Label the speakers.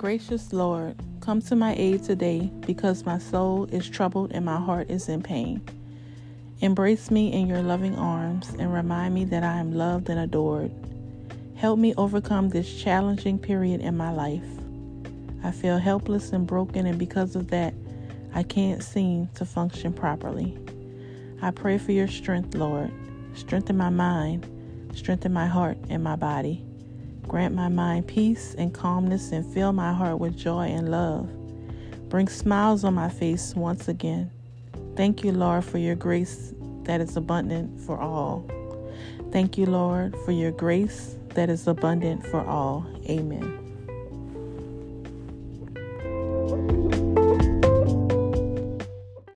Speaker 1: Gracious Lord, come to my aid today because my soul is troubled and my heart is in pain. Embrace me in your loving arms and remind me that I am loved and adored. Help me overcome this challenging period in my life. I feel helpless and broken, and because of that, I can't seem to function properly. I pray for your strength, Lord. Strengthen my mind, strengthen my heart and my body. Grant my mind peace and calmness and fill my heart with joy and love. Bring smiles on my face once again. Thank you, Lord, for your grace that is abundant for all. Thank you, Lord, for your grace that is abundant for all. Amen.